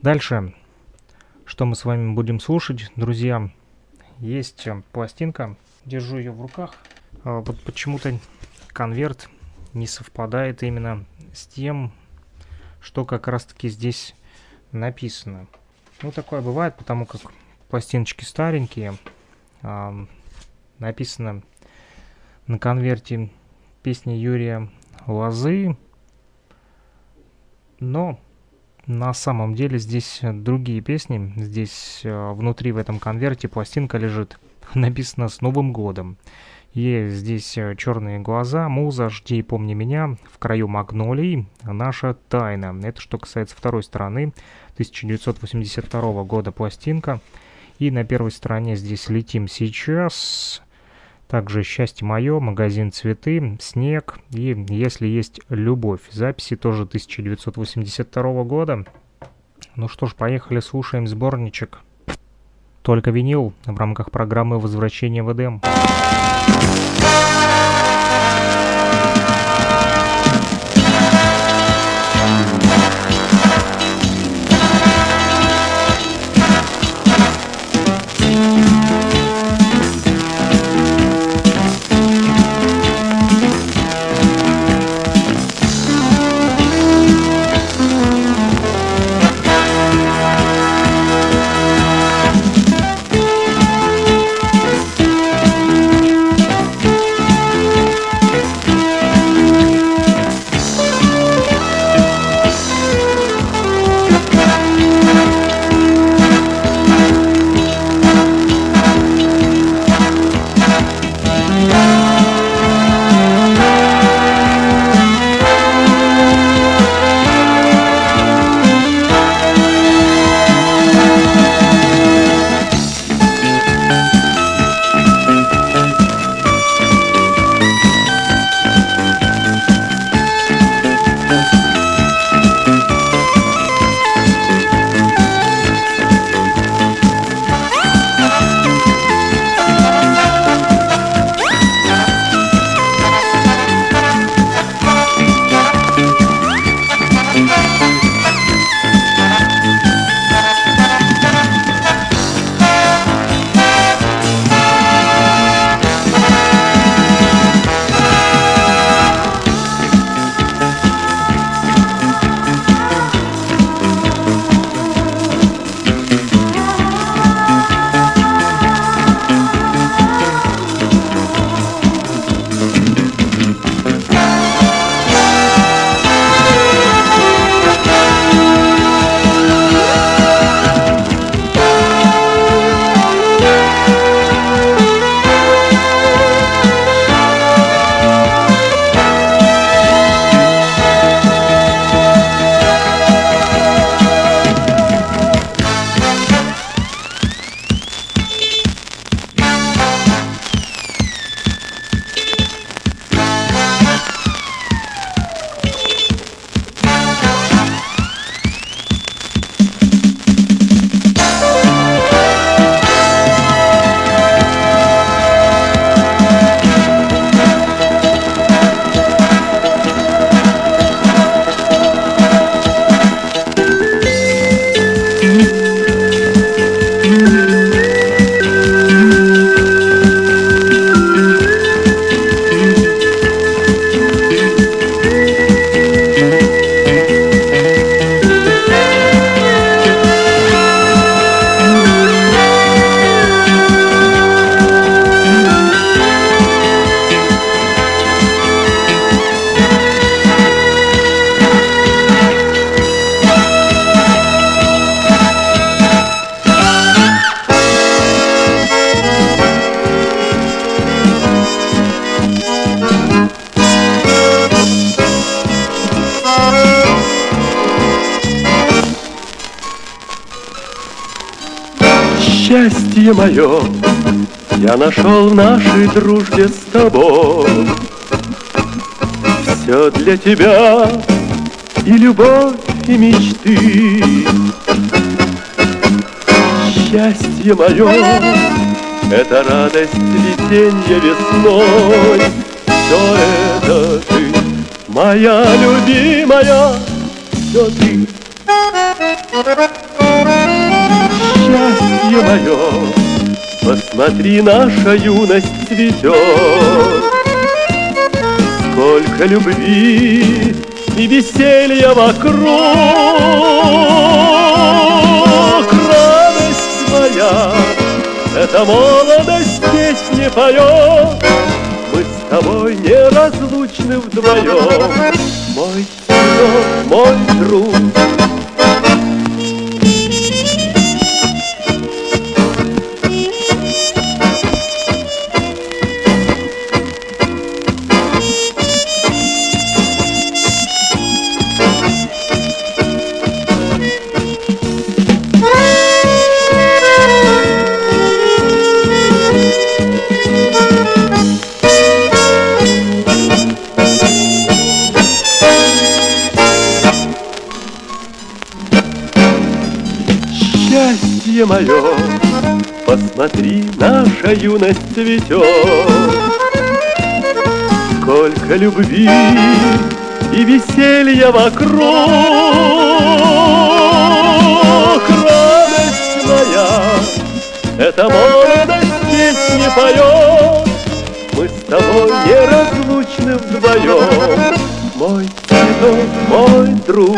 Дальше, что мы с вами будем слушать, друзья, есть э, пластинка, держу ее в руках. А, вот почему-то конверт не совпадает именно с тем, что как раз-таки здесь написано. Ну, такое бывает, потому как пластиночки старенькие. А, написано на конверте песни Юрия Лозы. Но на самом деле здесь другие песни. Здесь э, внутри в этом конверте пластинка лежит. Написано «С Новым годом». Есть здесь э, черные глаза, муза, жди и помни меня, в краю магнолий, наша тайна. Это что касается второй стороны, 1982 года пластинка. И на первой стороне здесь «Летим сейчас», также «Счастье мое», «Магазин цветы», «Снег» и «Если есть любовь». Записи тоже 1982 года. Ну что ж, поехали, слушаем сборничек. Только винил в рамках программы «Возвращение в Эдем». Счастье мое Я нашел в нашей дружбе с тобой Все для тебя и любовь, и мечты. Счастье мое Это радость летенья весной. Все это ты, моя любимая Все ты счастье мое, Посмотри, наша юность цветет. Сколько любви и веселья вокруг. Радость моя, эта молодость песни поет. Мы с тобой неразлучны вдвоем. Мой цветок, мой друг, сколько юность цветет, Сколько любви и веселья вокруг. Радость моя, это молодость песни поет, Мы с тобой неразлучны вдвоем, Мой цветок, мой друг.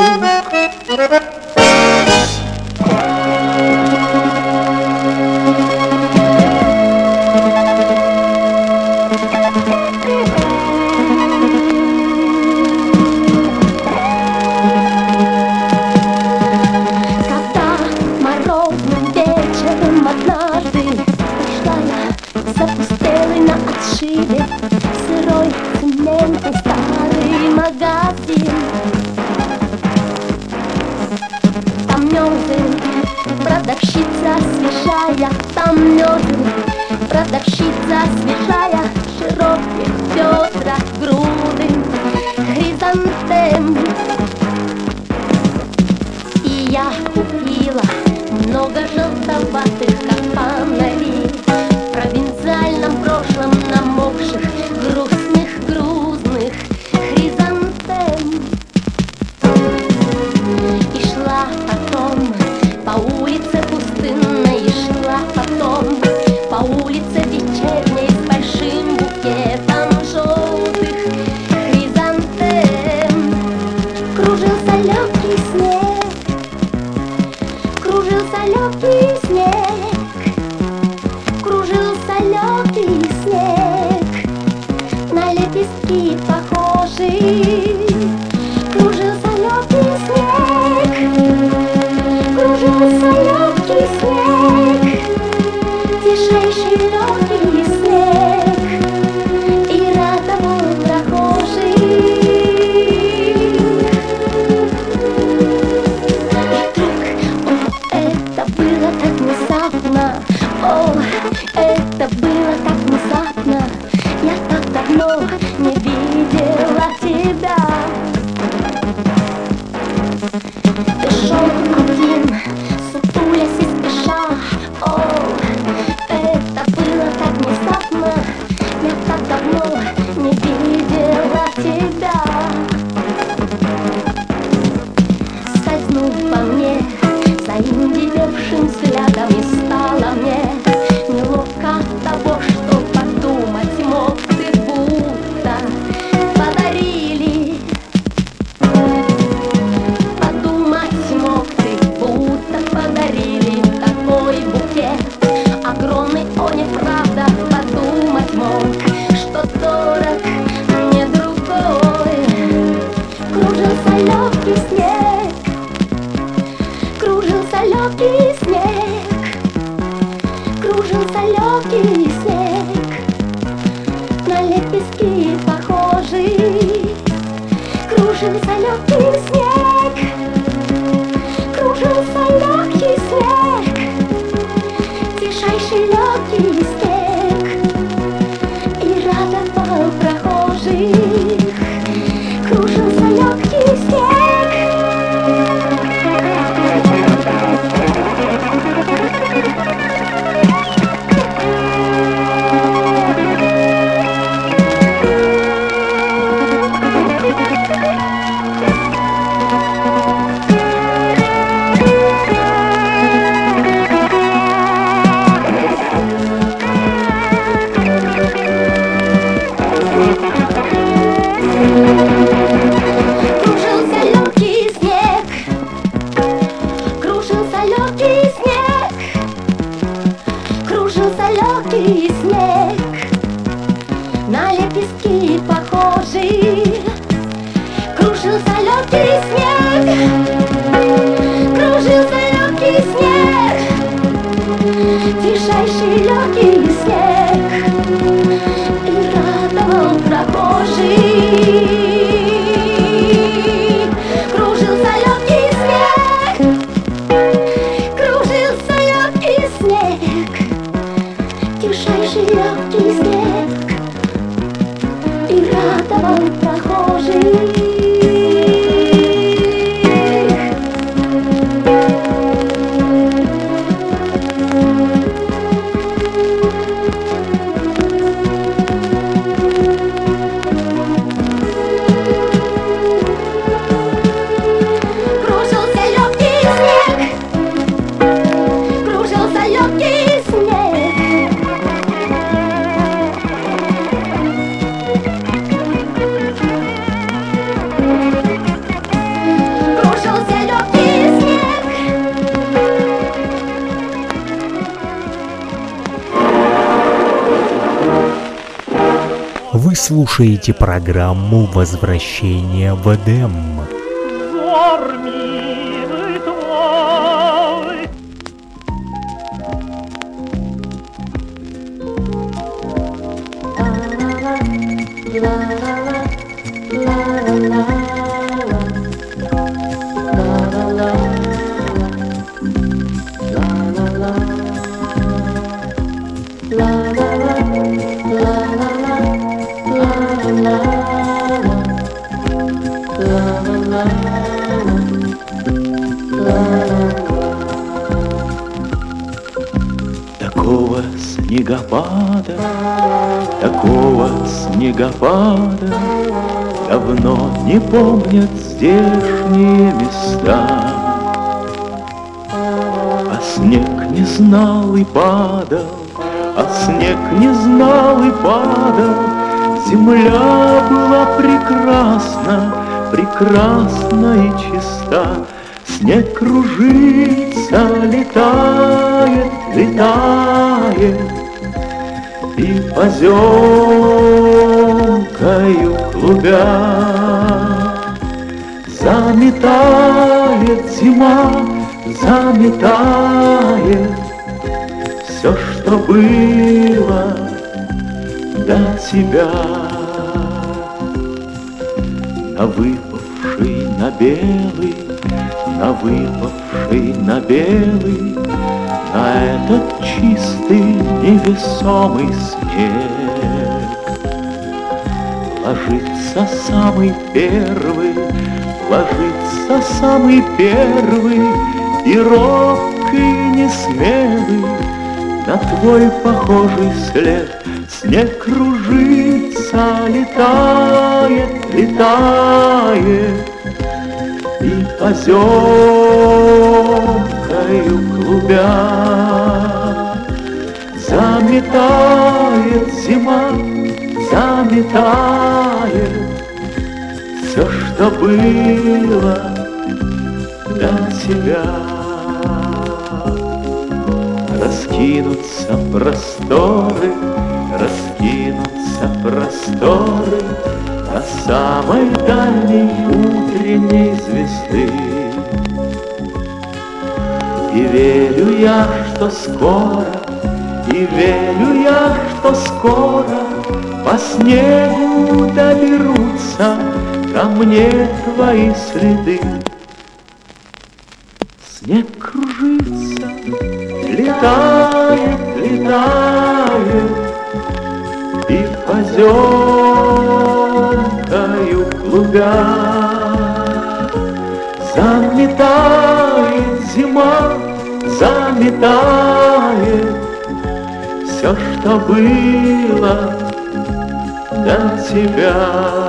Слушаете программу «Возвращение в Эдем». Давно не помнят здешние места. А снег не знал и падал, а снег не знал и падал. Земля была прекрасна, прекрасна и чиста. Снег кружится, летает, летает. И поземкою клубя Заметает зима, заметает Все, что было до тебя. На выпавший, на белый, на выпавший, на белый На этот чистый невесомый снег Ложится самый первый, ложится самый первый И робкий, несмелый на твой похожий след Снег кружится, летает, летает. И поземкою клубя Заметает зима, заметает Все, что было до тебя. Раскинутся просторы, раскинутся просторы До самой дальней утренней звезды. И верю я, что скоро, и верю я, что скоро По снегу доберутся ко мне твои следы. Снег кружится, летает, летает И поземкою клубя Заметает зима, заметает Все, что было тебя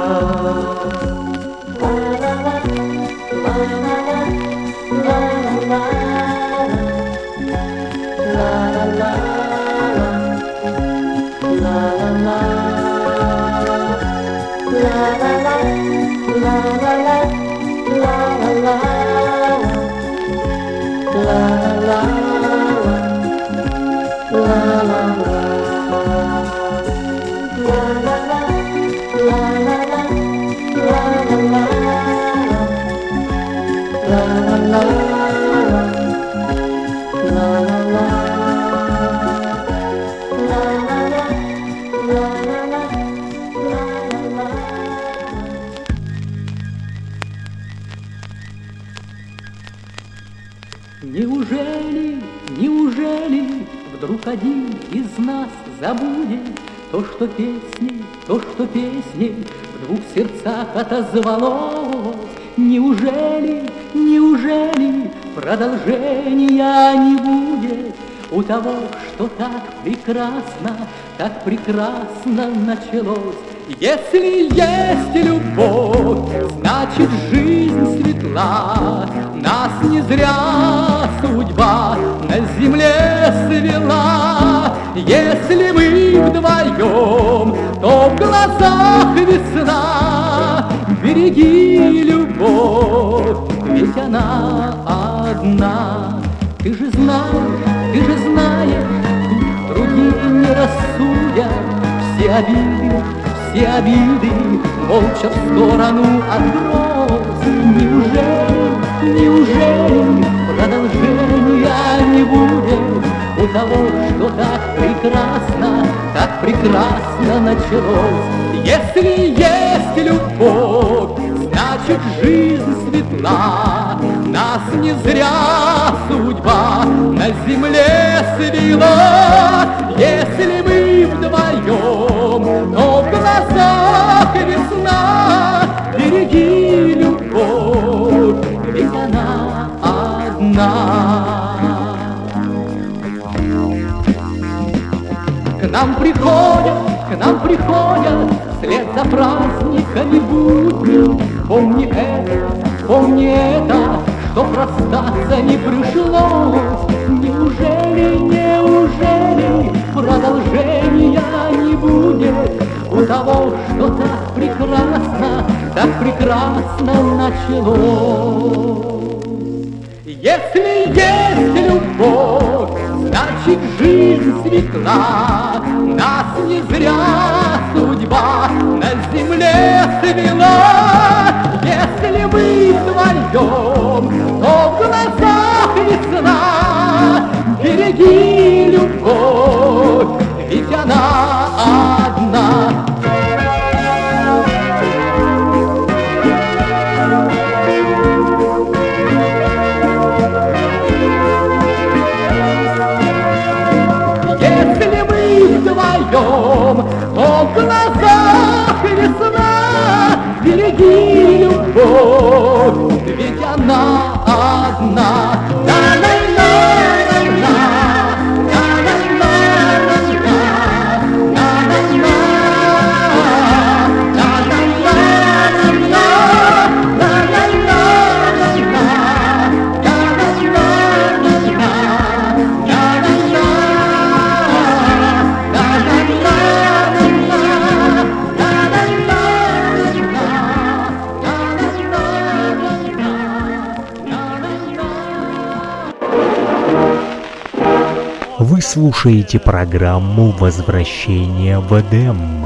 нас забудет То, что песней, то, что песней в двух сердцах отозвалось? Неужели, неужели продолжения не будет У того, что так прекрасно, так прекрасно началось? Если есть любовь, значит жизнь светла, Нас не зря судьба на земле свела. Если мы вдвоем, то в глазах весна. Береги любовь, ведь она одна. Ты же знаешь, ты же знаешь, другие не рассудят все обиды, все обиды молча в сторону отброс. Неужели, неужели продолжения не будет у того, что так прекрасно, так прекрасно началось? Если есть любовь, значит жизнь светла, нас не зря судьба на земле свела. Если мы вдвоем, то в глазах весна. Береги нам приходят, к нам приходят Вслед за праздниками будни Помни это, помни это Что простаться не пришлось. Неужели, неужели Продолжения не будет? У того, что так прекрасно Так прекрасно началось. Если есть любовь, значит жизнь светла, Нас не зря судьба на земле свела. Если мы вдвоем, то в глазах весна. Береги любовь, любовь, ведь она одна. Слушаете программу «Возвращение в Эдем».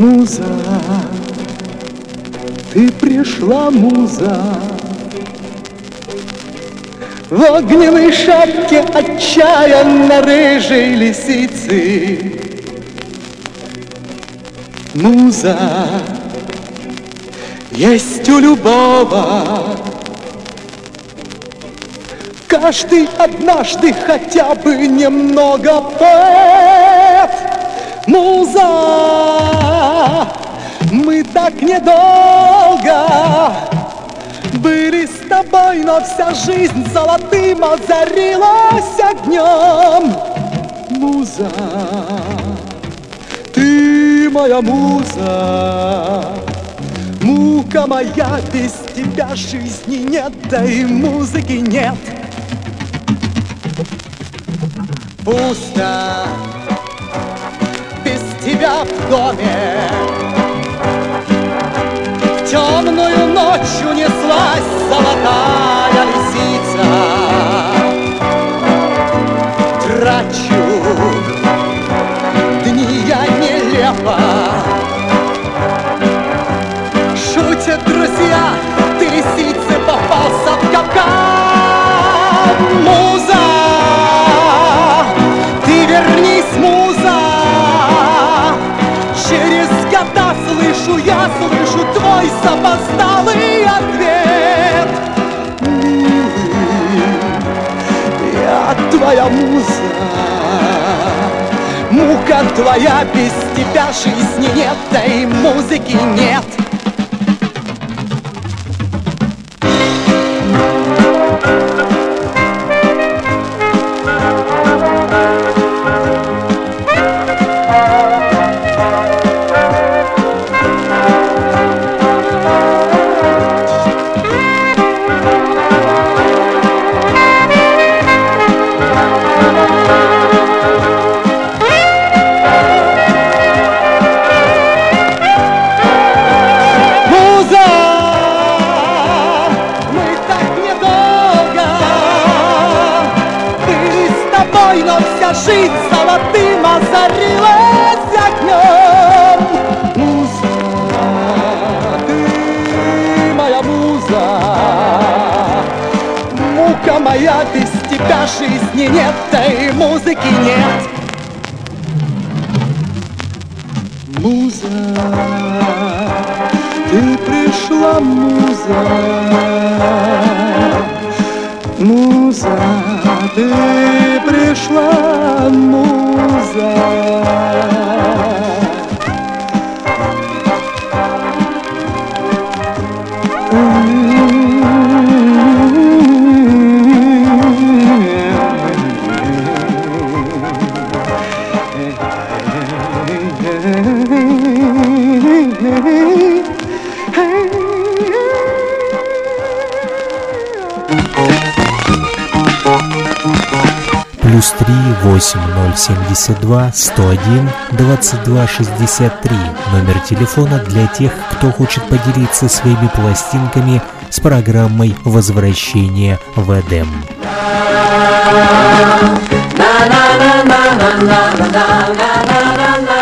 муза, ты пришла, муза. В огненной шапке отчаянно рыжей лисицы. Муза есть у любого. Каждый однажды хотя бы немного поэт. Муза! Так недолго были с тобой, но вся жизнь золотым озарилась огнем Муза Ты моя муза Мука моя, без тебя жизни нет, да и музыки нет. Пусто без тебя в доме. Темную ночь унеслась золотая лисица. Трачу дни я нелепо Шутят друзья, ты лисице попался в капкан твоя, без тебя жизни нет, да и музыки нет с тобой, но вся жизнь золотым озарилась огнем. Муза, ты моя муза, мука моя, без тебя жизни нет, да и музыки нет. Муза, ты пришла, муза, муза, ты пришла, муза. Плюс 3 8072 101 2263 Номер телефона для тех, кто хочет поделиться своими пластинками с программой «Возвращение в Эдем». Жди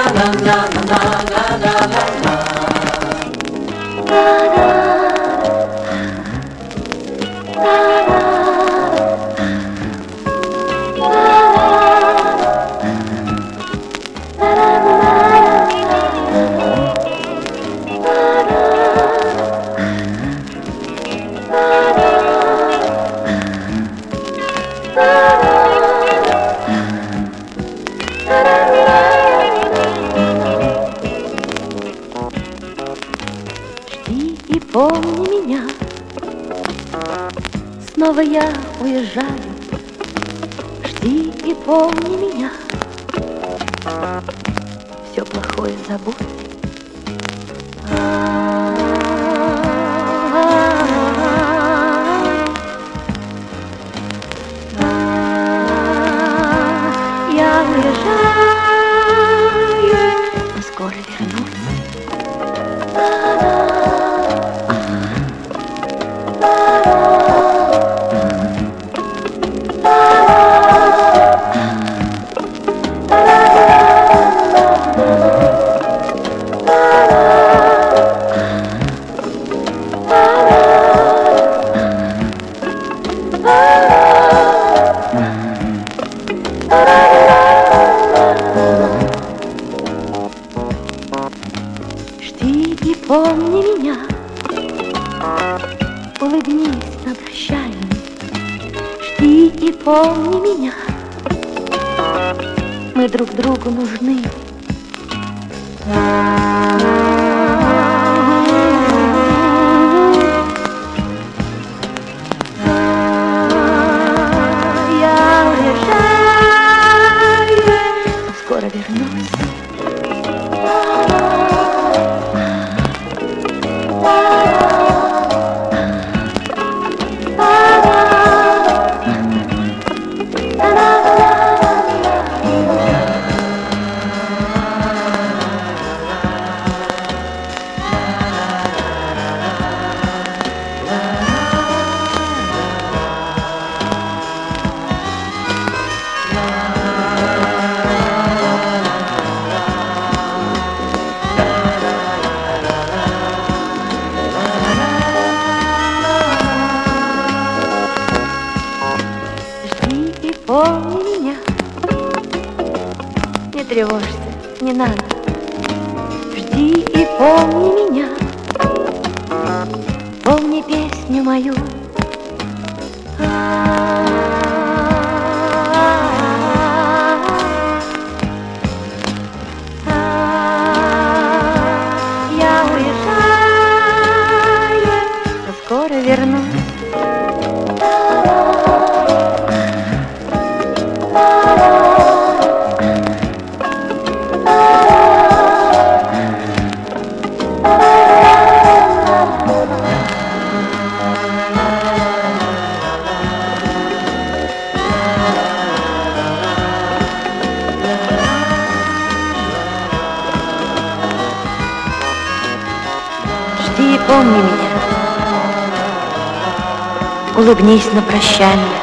Улыбнись на прощание.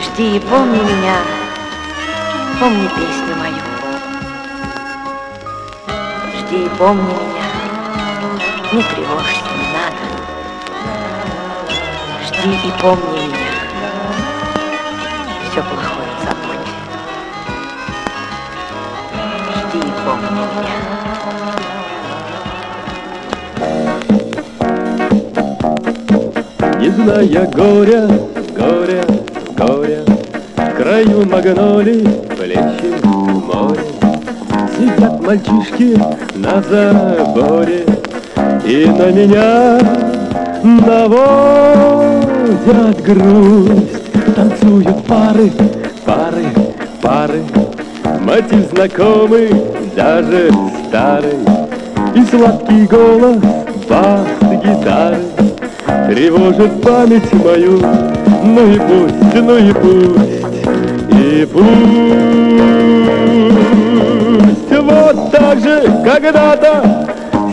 Жди и помни меня. Помни песню мою. Жди и помни меня. Не тревожься, не надо. Жди и помни меня. Все плохое забудь. Жди и помни меня. Не зная горя, горя, горя, краю магнолий плещет море. Сидят мальчишки на заборе И на меня наводят грусть. Танцуют пары, пары, пары, Мотив знакомый, даже старый, И сладкий голос бас-гитары Тревожит память мою, ну и пусть, ну и пусть, и пусть. Вот так же когда-то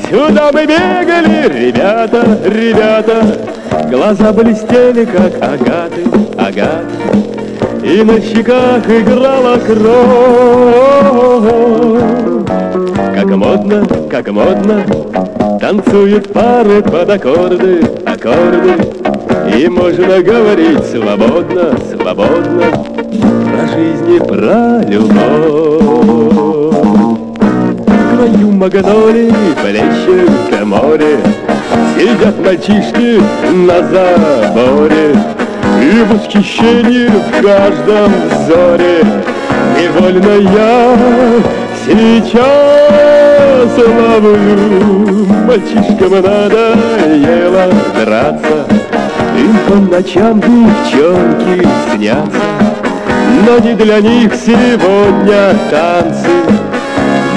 сюда мы бегали, ребята, ребята. Глаза блестели, как агаты, агаты, и на щеках играла кровь. Как модно, как модно, Танцуют пары под аккорды, аккорды И можно говорить свободно, свободно Про жизнь и про любовь. Краю магнолии плещет море Сидят мальчишки на заборе И в восхищении в каждом взоре Невольно я сейчас ловлю Мальчишкам надоело драться Им по ночам девчонки снятся. Но не для них сегодня танцы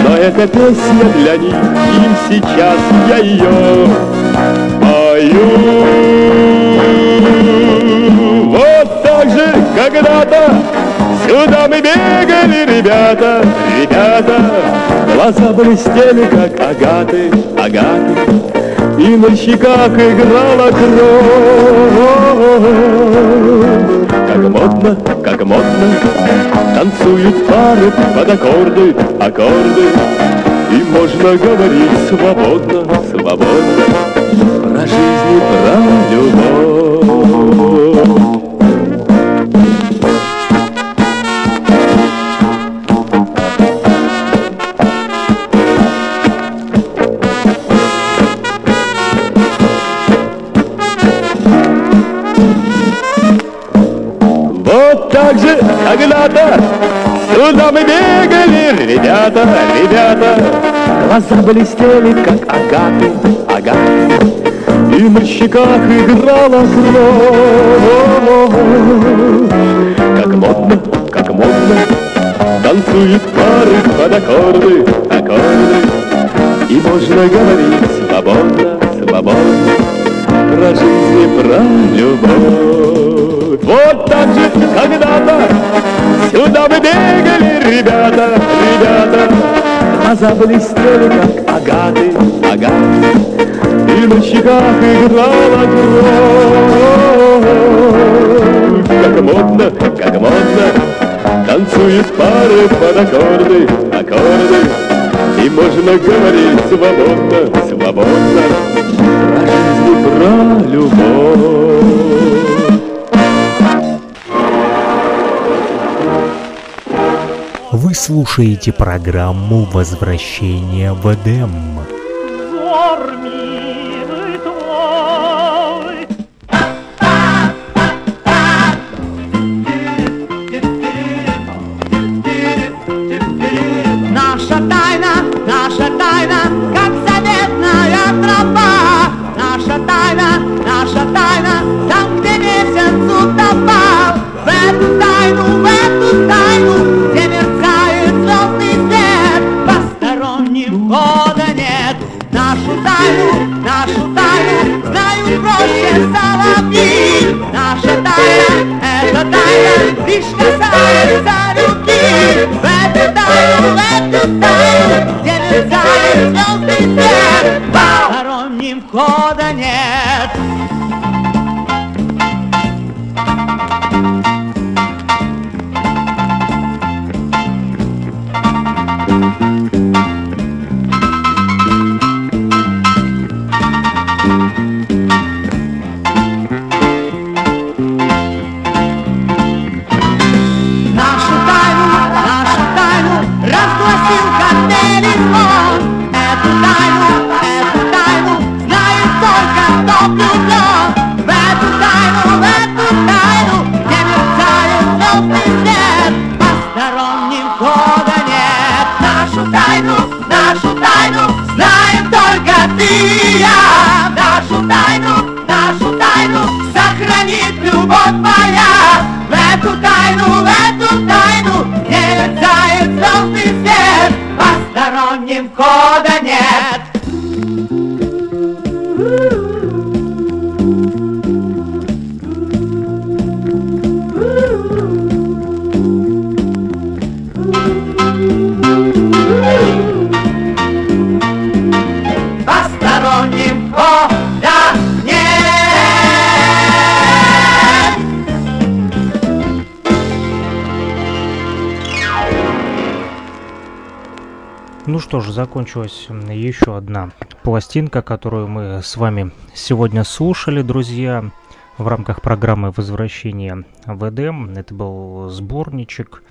Но эта песня для них Им сейчас я ее пою. Вот так же когда-то Сюда мы бегали, ребята, ребята. Глаза блестели, как агаты, агаты. И на щеках играла кровь. Как модно, как модно Танцуют пары под аккорды, аккорды. И можно говорить свободно, свободно Про жизнь и про любовь ребята. Глаза блестели, как агаты, агаты, и на щеках играла кровь. Как модно, как модно, танцуют пары под аккорды, аккорды. И можно говорить свободно, свободно про жизнь и про любовь. Вот так же когда-то сюда мы бегали, ребята, ребята. Глаза блестели, как агаты, агаты, и на щеках играла кровь. Как модно, как модно, танцуют пары под аккорды, аккорды. И можно говорить свободно, свободно Про жизнь и про любовь слушаете программу «Возвращение в Эдем». head. Закончилась еще одна пластинка, которую мы с вами сегодня слушали, друзья, в рамках программы «Возвращение в Эдем». Это был сборничек.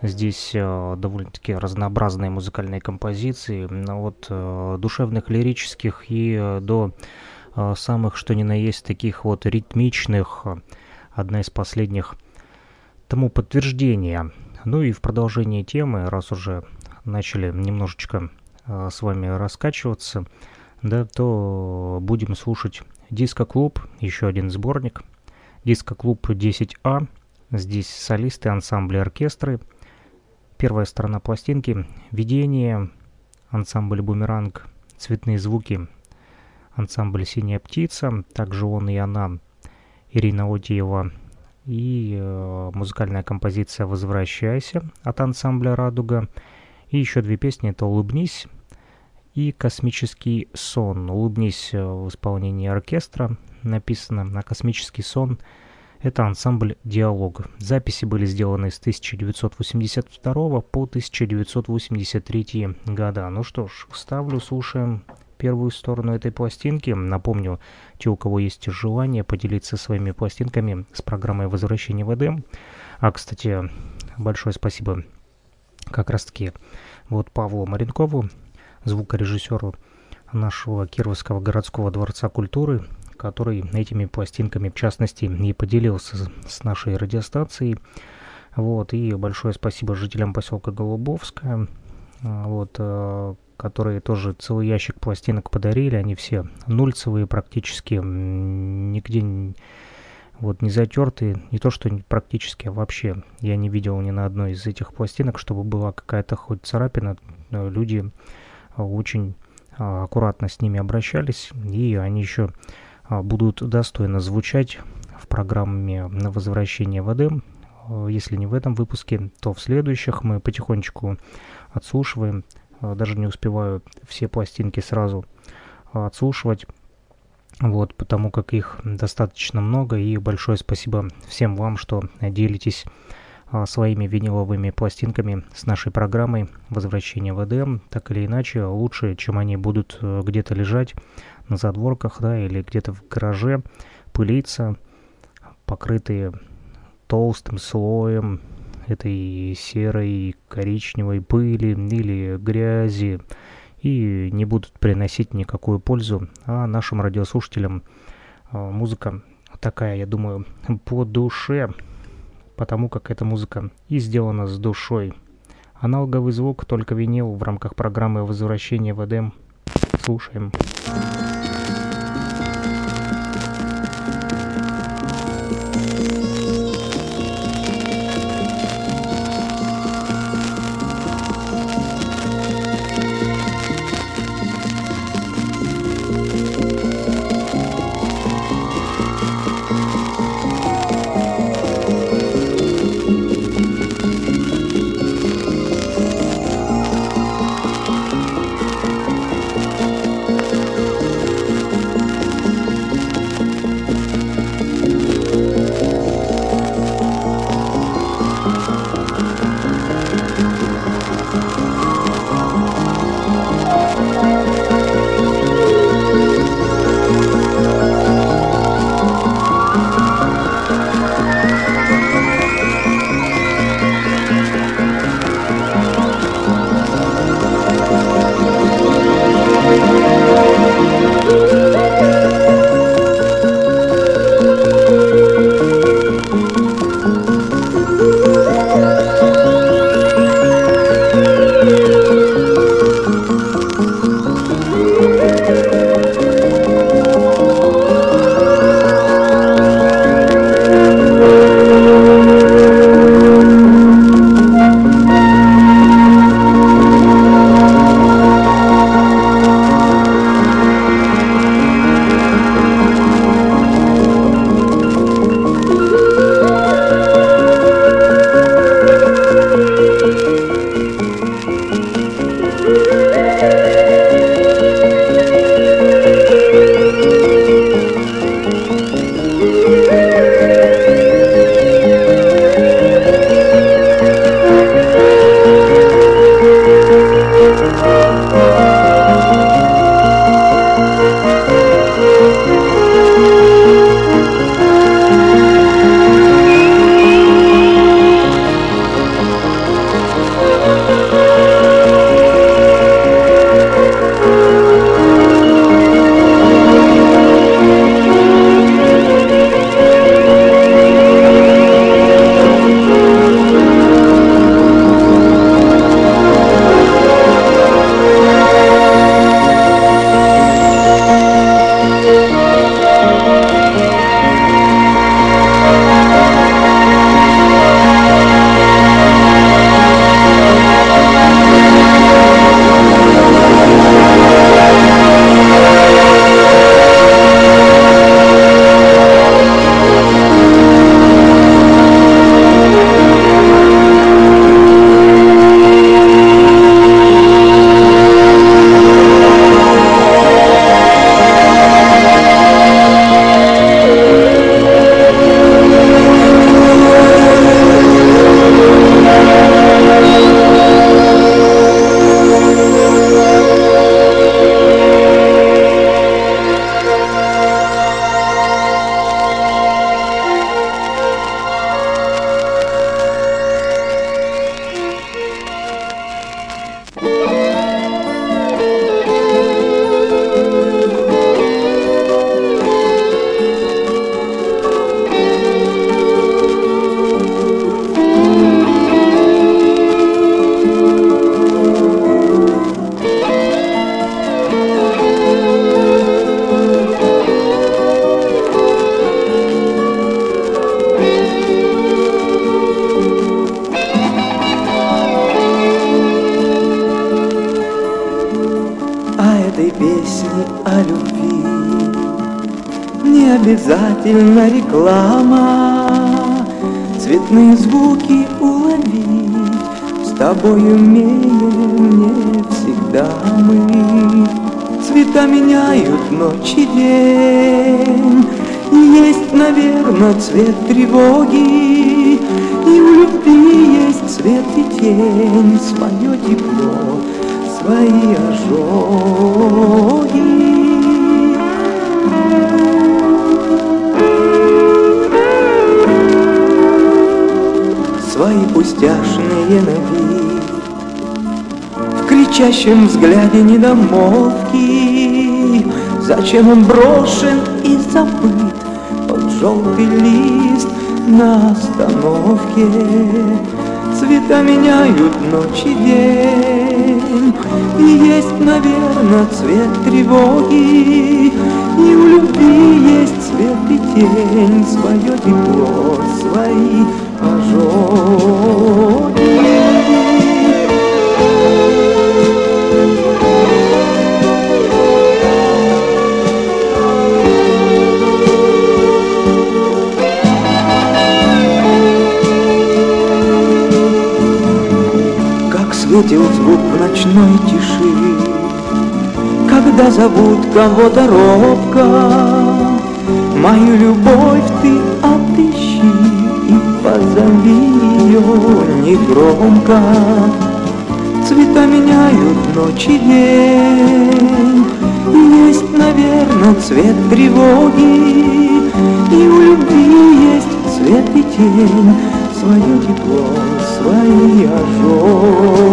Здесь э, довольно-таки разнообразные музыкальные композиции, от э, душевных, лирических и э, до самых, что ни на есть, таких вот ритмичных. Одна из последних тому подтверждение. Ну и в продолжение темы, раз уже начали немножечко с вами раскачиваться, да, то будем слушать Диско-клуб, еще один сборник. Диско-клуб 10А. Здесь солисты, ансамбли, оркестры. Первая сторона пластинки. Видение, ансамбль Бумеранг, цветные звуки, ансамбль Синяя птица, также он и она, Ирина Отиева, и э, музыкальная композиция «Возвращайся» от ансамбля «Радуга». И еще две песни, это «Улыбнись» и «Космический сон». «Улыбнись» в исполнении оркестра написано, а «Космический сон» это ансамбль «Диалог». Записи были сделаны с 1982 по 1983 года. Ну что ж, ставлю, слушаем первую сторону этой пластинки. Напомню, те, у кого есть желание поделиться своими пластинками с программой «Возвращение в Эдем». А, кстати, большое спасибо как раз-таки вот Павлу Маренкову, звукорежиссеру нашего Кировского городского дворца культуры, который этими пластинками, в частности, и поделился с нашей радиостанцией. Вот, и большое спасибо жителям поселка Голубовская, а, вот, э, которые тоже целый ящик пластинок подарили, они все нульцевые практически, нигде вот не затертые, не то что практически, а вообще я не видел ни на одной из этих пластинок, чтобы была какая-то хоть царапина, люди а, очень а, аккуратно с ними обращались, и они еще будут достойно звучать в программе на возвращение в Эдем. Если не в этом выпуске, то в следующих мы потихонечку отслушиваем. Даже не успеваю все пластинки сразу отслушивать. Вот, потому как их достаточно много. И большое спасибо всем вам, что делитесь своими виниловыми пластинками с нашей программой «Возвращение в Эдем». Так или иначе, лучше, чем они будут э, где-то лежать на задворках, да, или где-то в гараже, пылиться, покрытые толстым слоем этой серой коричневой пыли или грязи и не будут приносить никакую пользу, а нашим радиослушателям а, музыка такая, я думаю, по душе, потому как эта музыка и сделана с душой. Аналоговый звук, только винил в рамках программы «Возвращение в Эдем». Слушаем. Слушаем. блестящем взгляде недомолвки. Зачем он брошен и забыт под желтый лист на остановке? Цвета меняют ночь и день, И есть, наверное, цвет тревоги, И у любви есть цвет и тень, Свое тепло, свои ожоги. Ответил звук в ночной тиши, Когда зовут кого-то робко, Мою любовь ты отыщи И позови ее негромко. Цвета меняют ночь и день, Есть, наверное, цвет тревоги, И у любви есть цвет и тень, Свое тепло свои ожоги.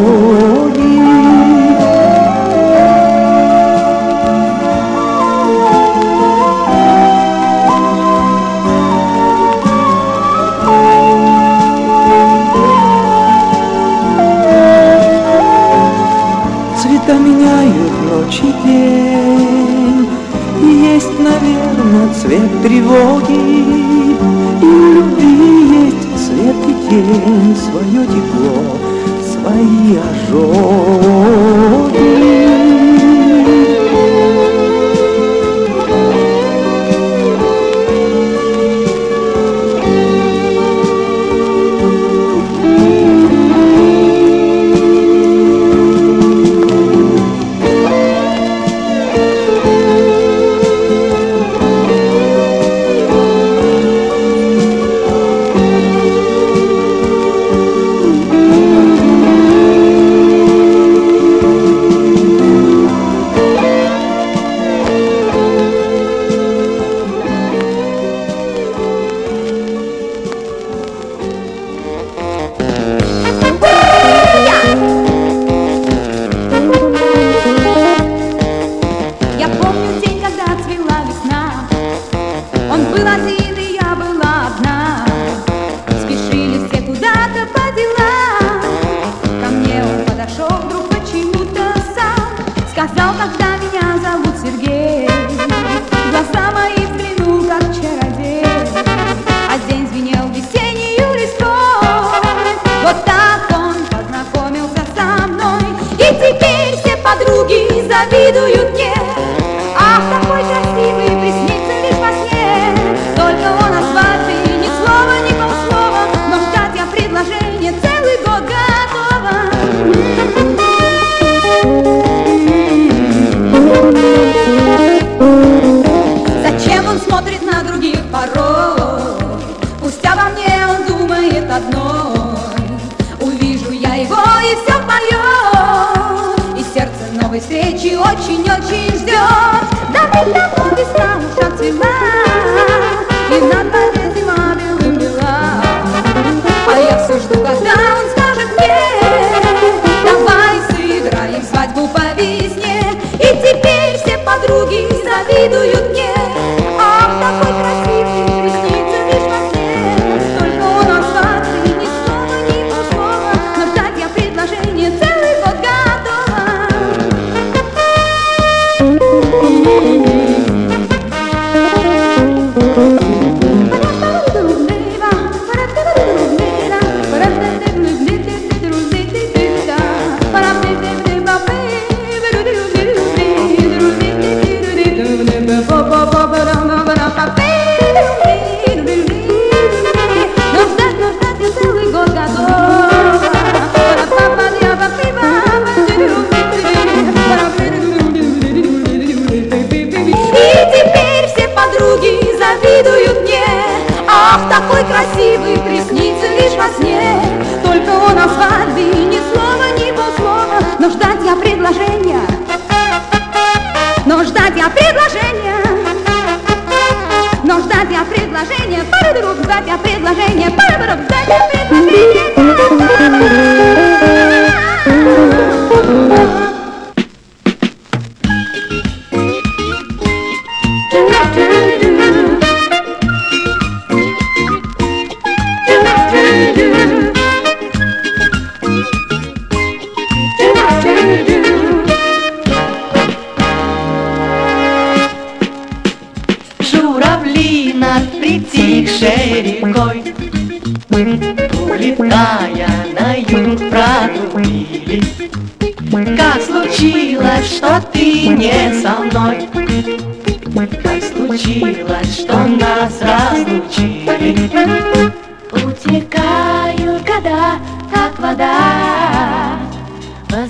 Цвета меняют ночь и день, И есть, наверное, цвет тревоги, И у любви есть цвет тень, свое тепло, свои ожоги.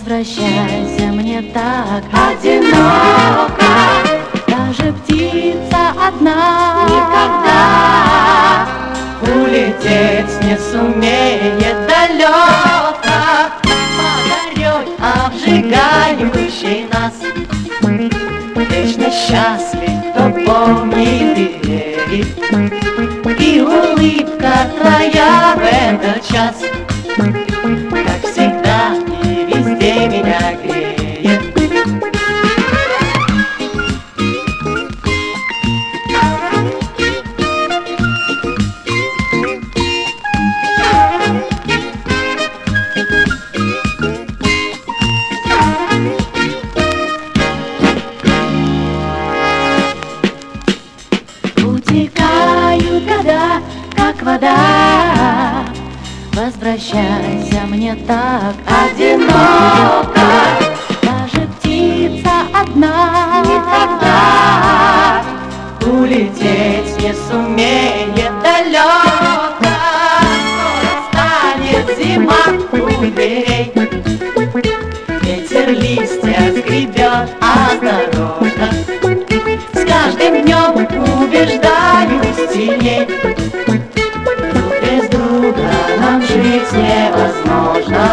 Возвращайся мне так одиноко. Даже птица одна Никогда. Улететь не сумеет далеко. Подарей обжигающий нас. Вечно счастлив, кто помнит и верит. И улыбка твоя в этот час везде меня одиноко Даже птица одна. Никогда улететь не сумеет далеко. Скоро станет зима. У дверей Ветер листья скребет осторожно С каждым днем убеждаюсь сильней Друг без друга нам жить невозможно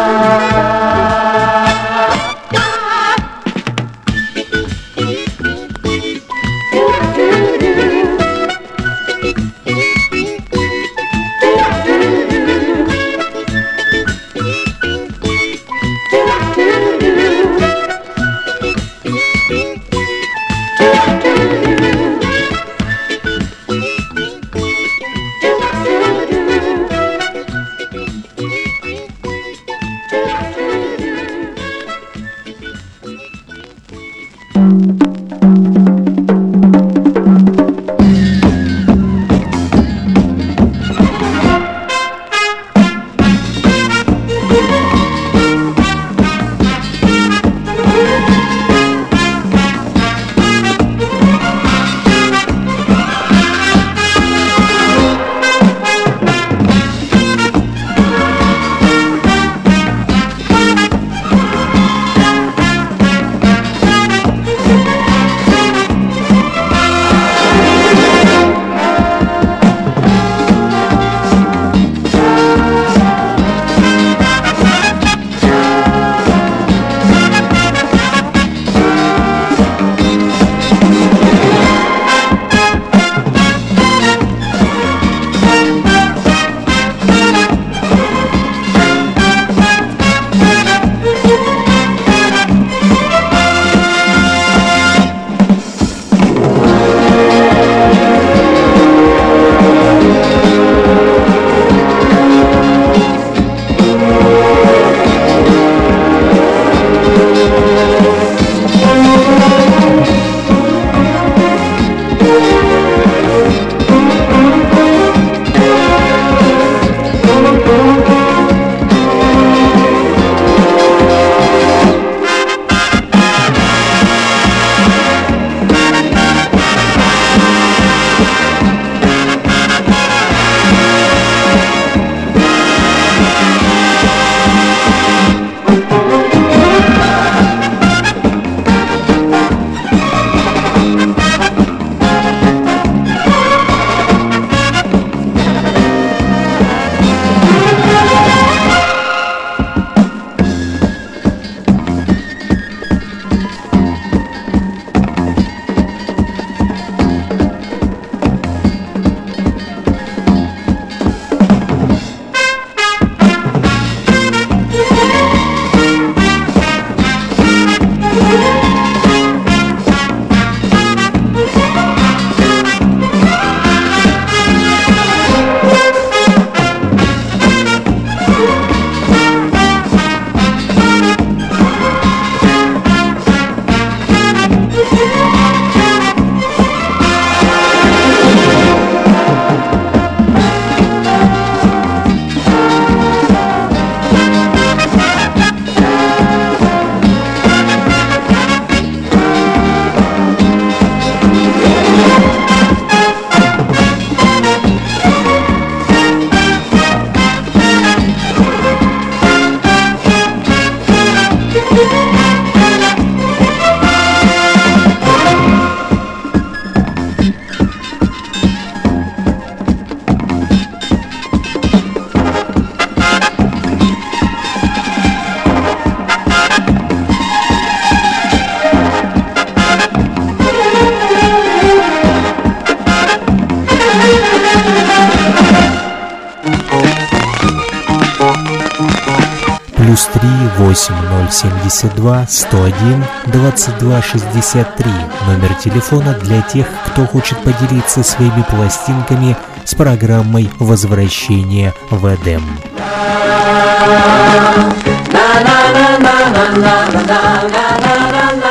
072 101 2263, номер телефона для тех, кто хочет поделиться своими пластинками с программой возвращения в Эдем». na na na na na na na na na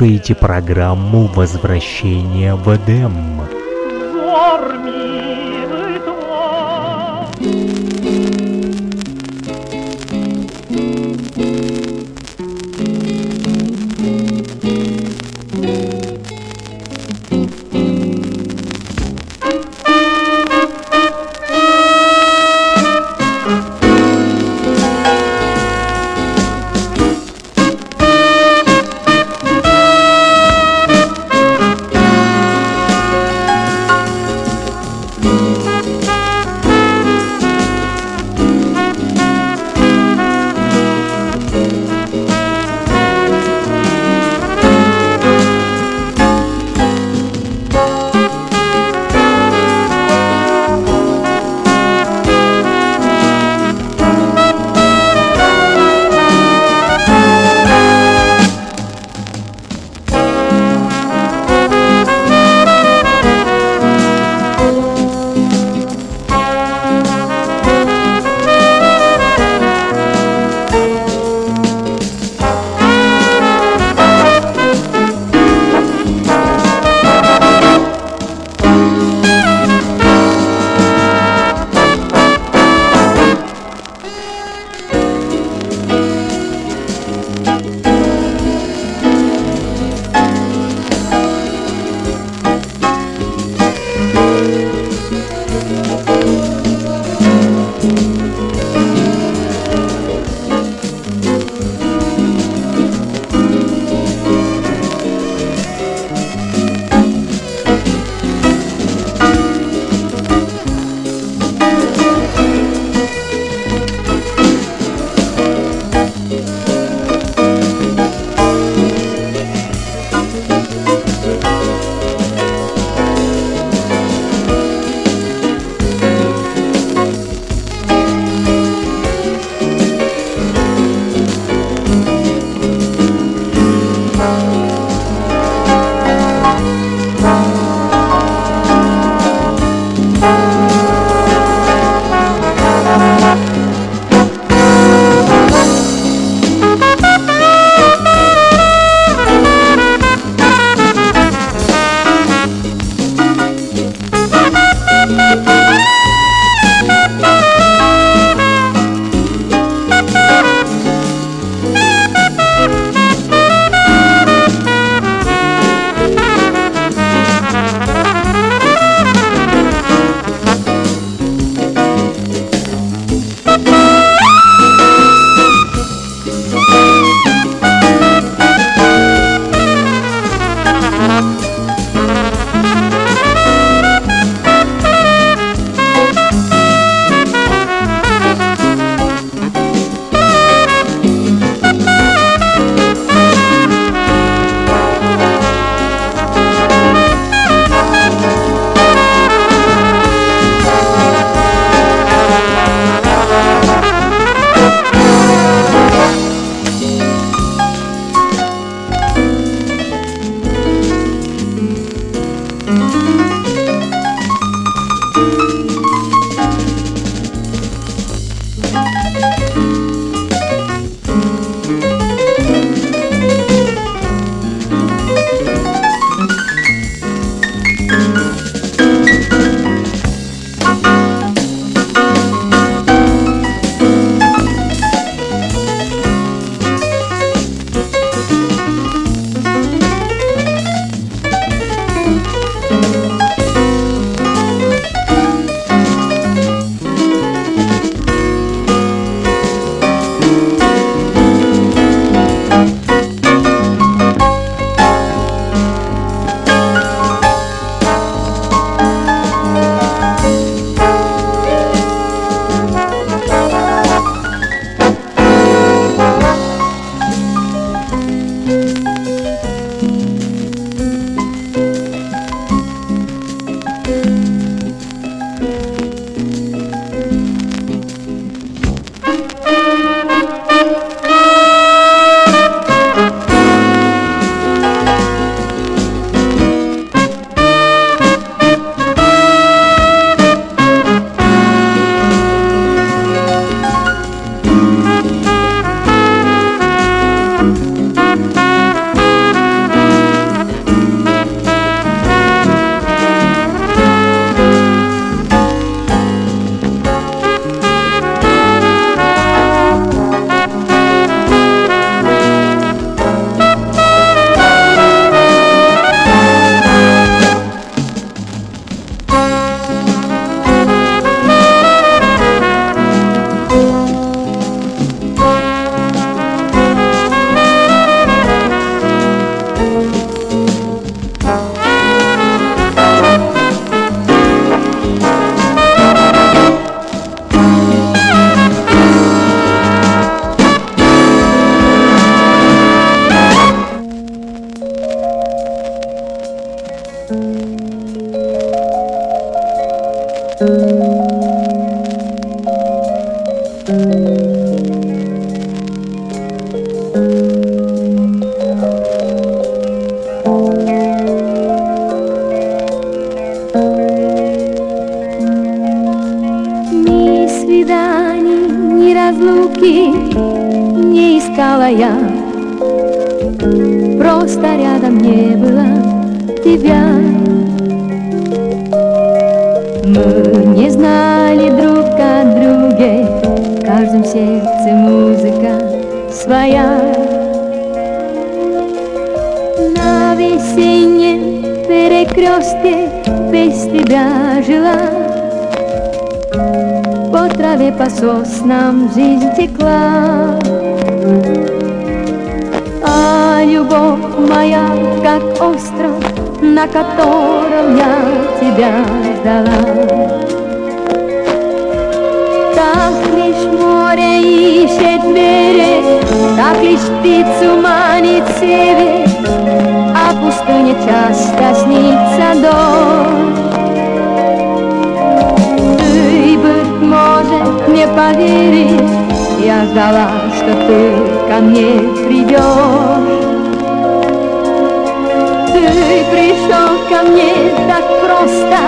слушаете программу «Возвращение в Эдем». Тебя жила по траве, по соснам жизнь текла. А любовь моя, как остров, на котором я тебя ждала. Так лишь море ищет берег, так лишь птицу манит север, а пустыне часто снится дождь. Может не поверишь, я ждала, что ты ко мне придешь. Ты пришел ко мне так просто,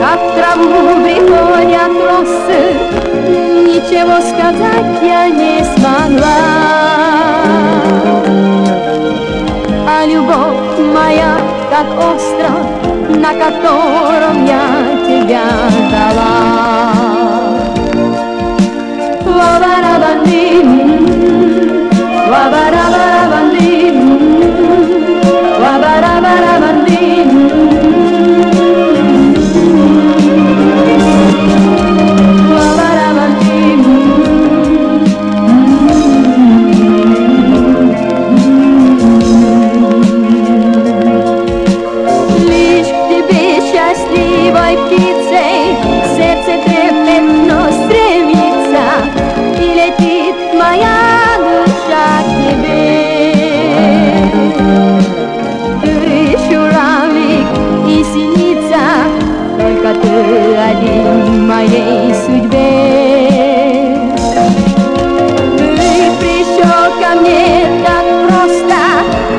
как траву приходят росы, ничего сказать я не смогла. А любовь моя, как остров, на котором я тебя ждала. Wabarabandim, wabarabandim, wabarabandim. Моей судьбе. Ты пришел ко мне так просто,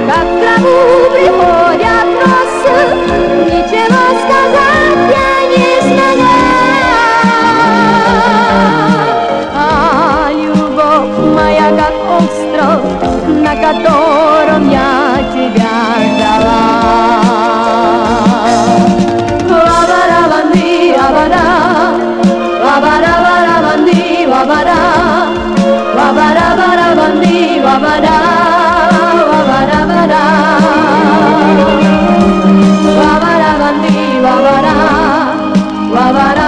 как траву приходят росы, ничего сказать я не смогла. А любовь моя как остров, на котором guabará, guabará.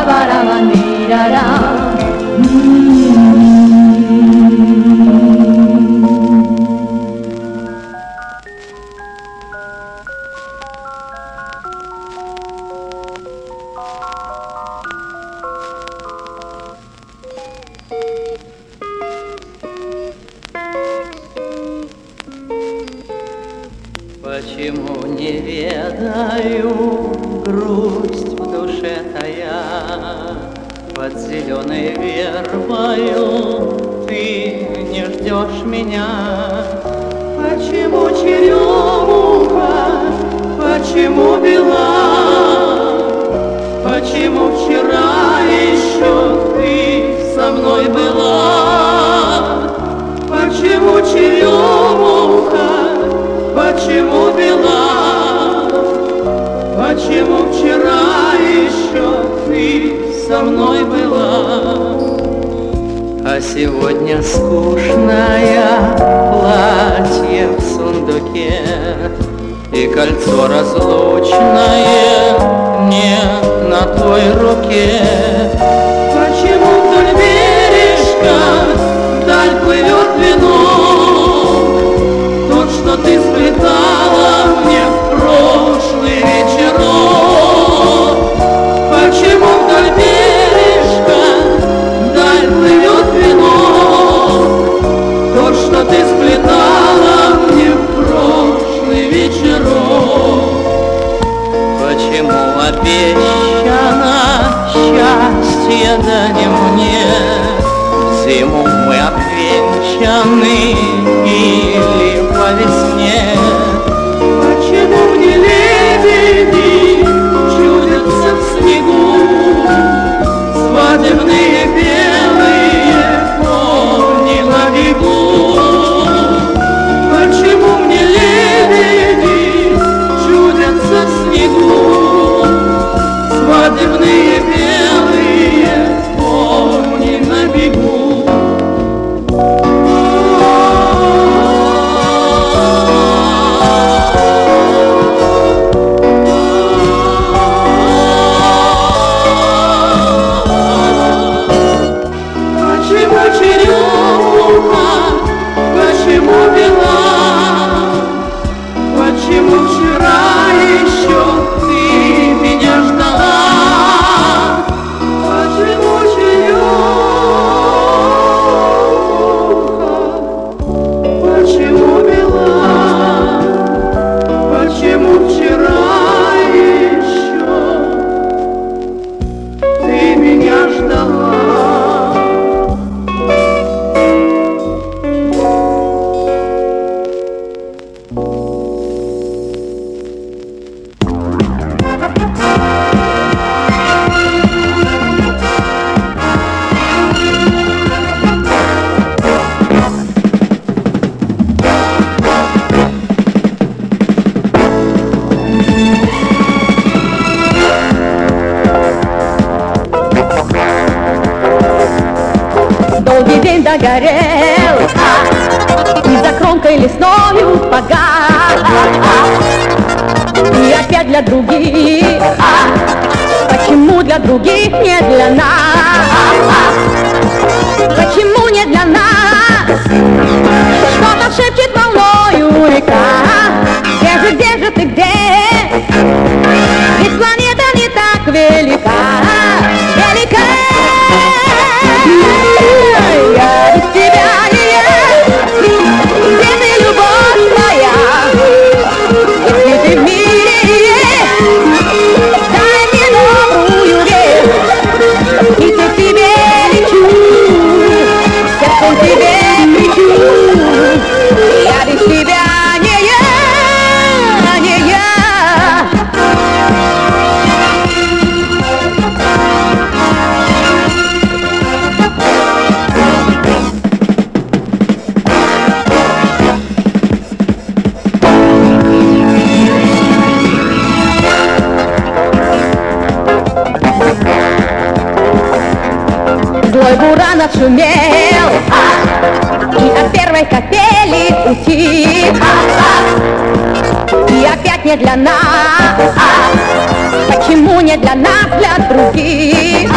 Почему не для нас, для других?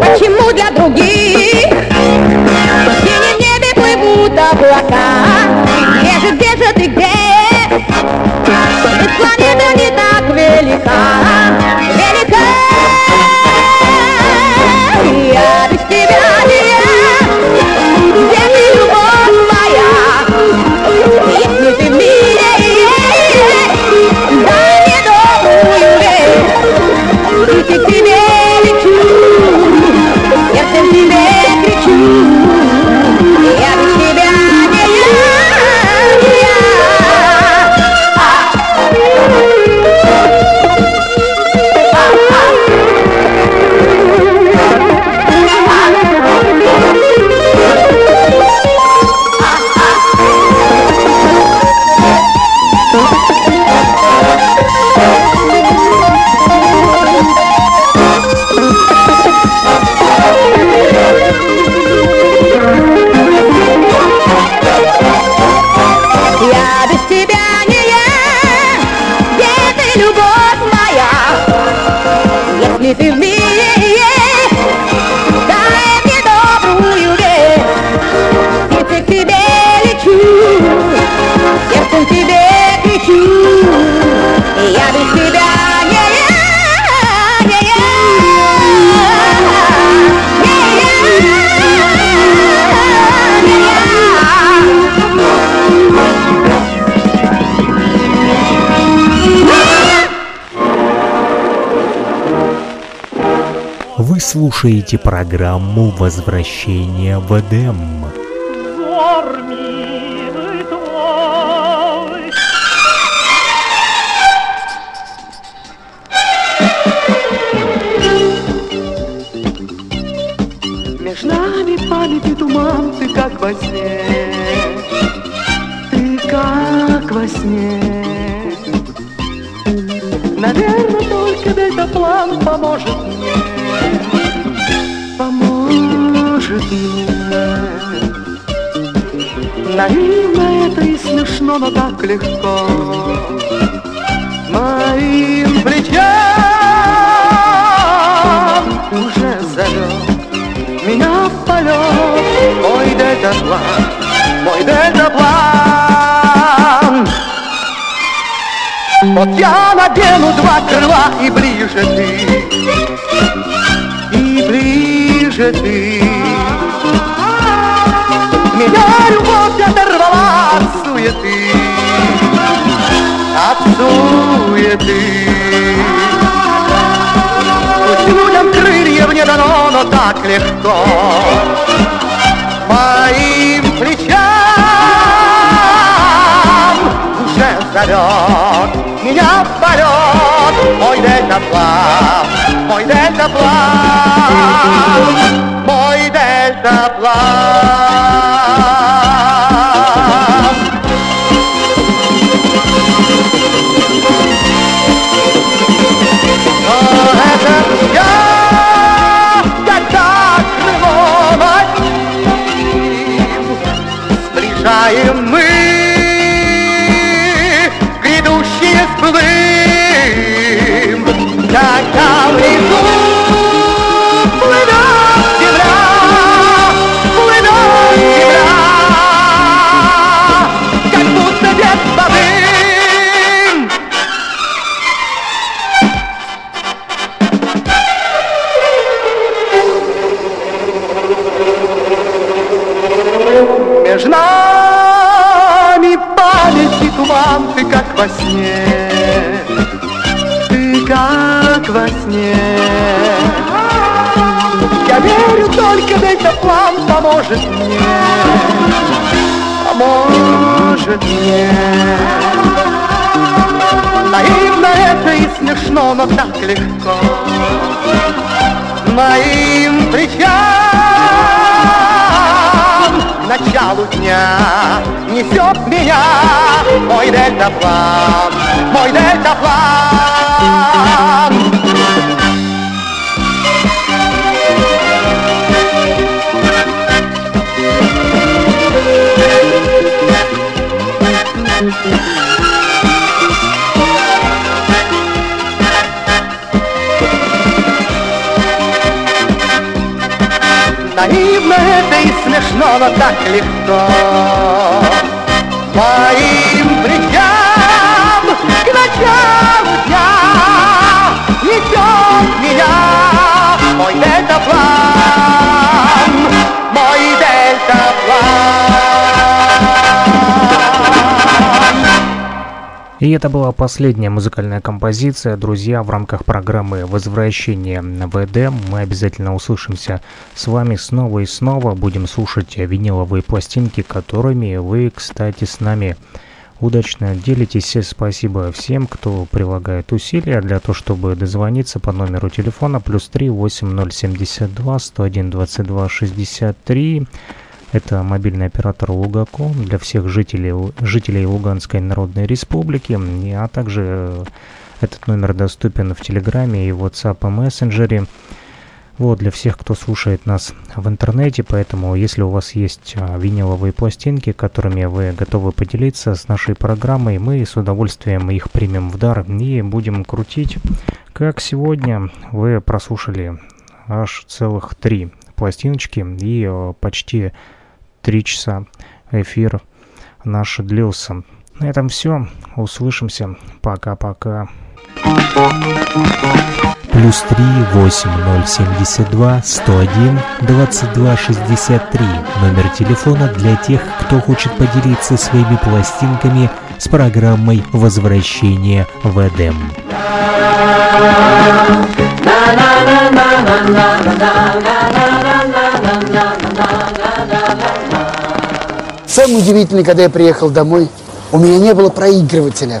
Почему для других? В синем небе плывут облака слушаете программу «Возвращение в Эдем». легко Моим плечам уже зовет Меня в полет. Мой дельтаплан, мой дельтаплан Вот я надену два крыла и ближе ты И ближе ты. Меня любовь оторвала от суеты суеты. Пусть людям крылья мне дано, но так легко. Моим плечам уже зовет меня полет Мой дельтаплан, мой дельтаплан, мой дельтаплан. you move. во сне, ты как во сне. Я верю, только в этот План поможет мне, поможет мне. Наивно это и смешно, но так легко. Моим плечам началу дня Несет меня мой дельтаплан, мой дельтаплан. Наивно это и смешно, но так легко. Моим бричам к началу дня Несет меня. Мой дельтаплан И это была последняя музыкальная композиция, друзья, в рамках программы «Возвращение в Эдем». Мы обязательно услышимся с вами снова и снова. Будем слушать виниловые пластинки, которыми вы, кстати, с нами удачно делитесь. Спасибо всем, кто прилагает усилия для того, чтобы дозвониться по номеру телефона плюс 3 8072 101 22 63. Это мобильный оператор Лугаком для всех жителей, жителей Луганской Народной Республики, а также э, этот номер доступен в Телеграме и WhatsApp и мессенджере. Вот, для всех, кто слушает нас в интернете, поэтому если у вас есть а, виниловые пластинки, которыми вы готовы поделиться с нашей программой, мы с удовольствием их примем в дар и будем крутить. Как сегодня вы прослушали аж целых три пластиночки и э, почти три часа эфир наш длился. На этом все. Услышимся. Пока-пока. Плюс три восемь ноль семьдесят два сто один двадцать два шестьдесят три. Номер телефона для тех, кто хочет поделиться своими пластинками с программой «Возвращение в Эдем». Самое удивительное, когда я приехал домой, у меня не было проигрывателя.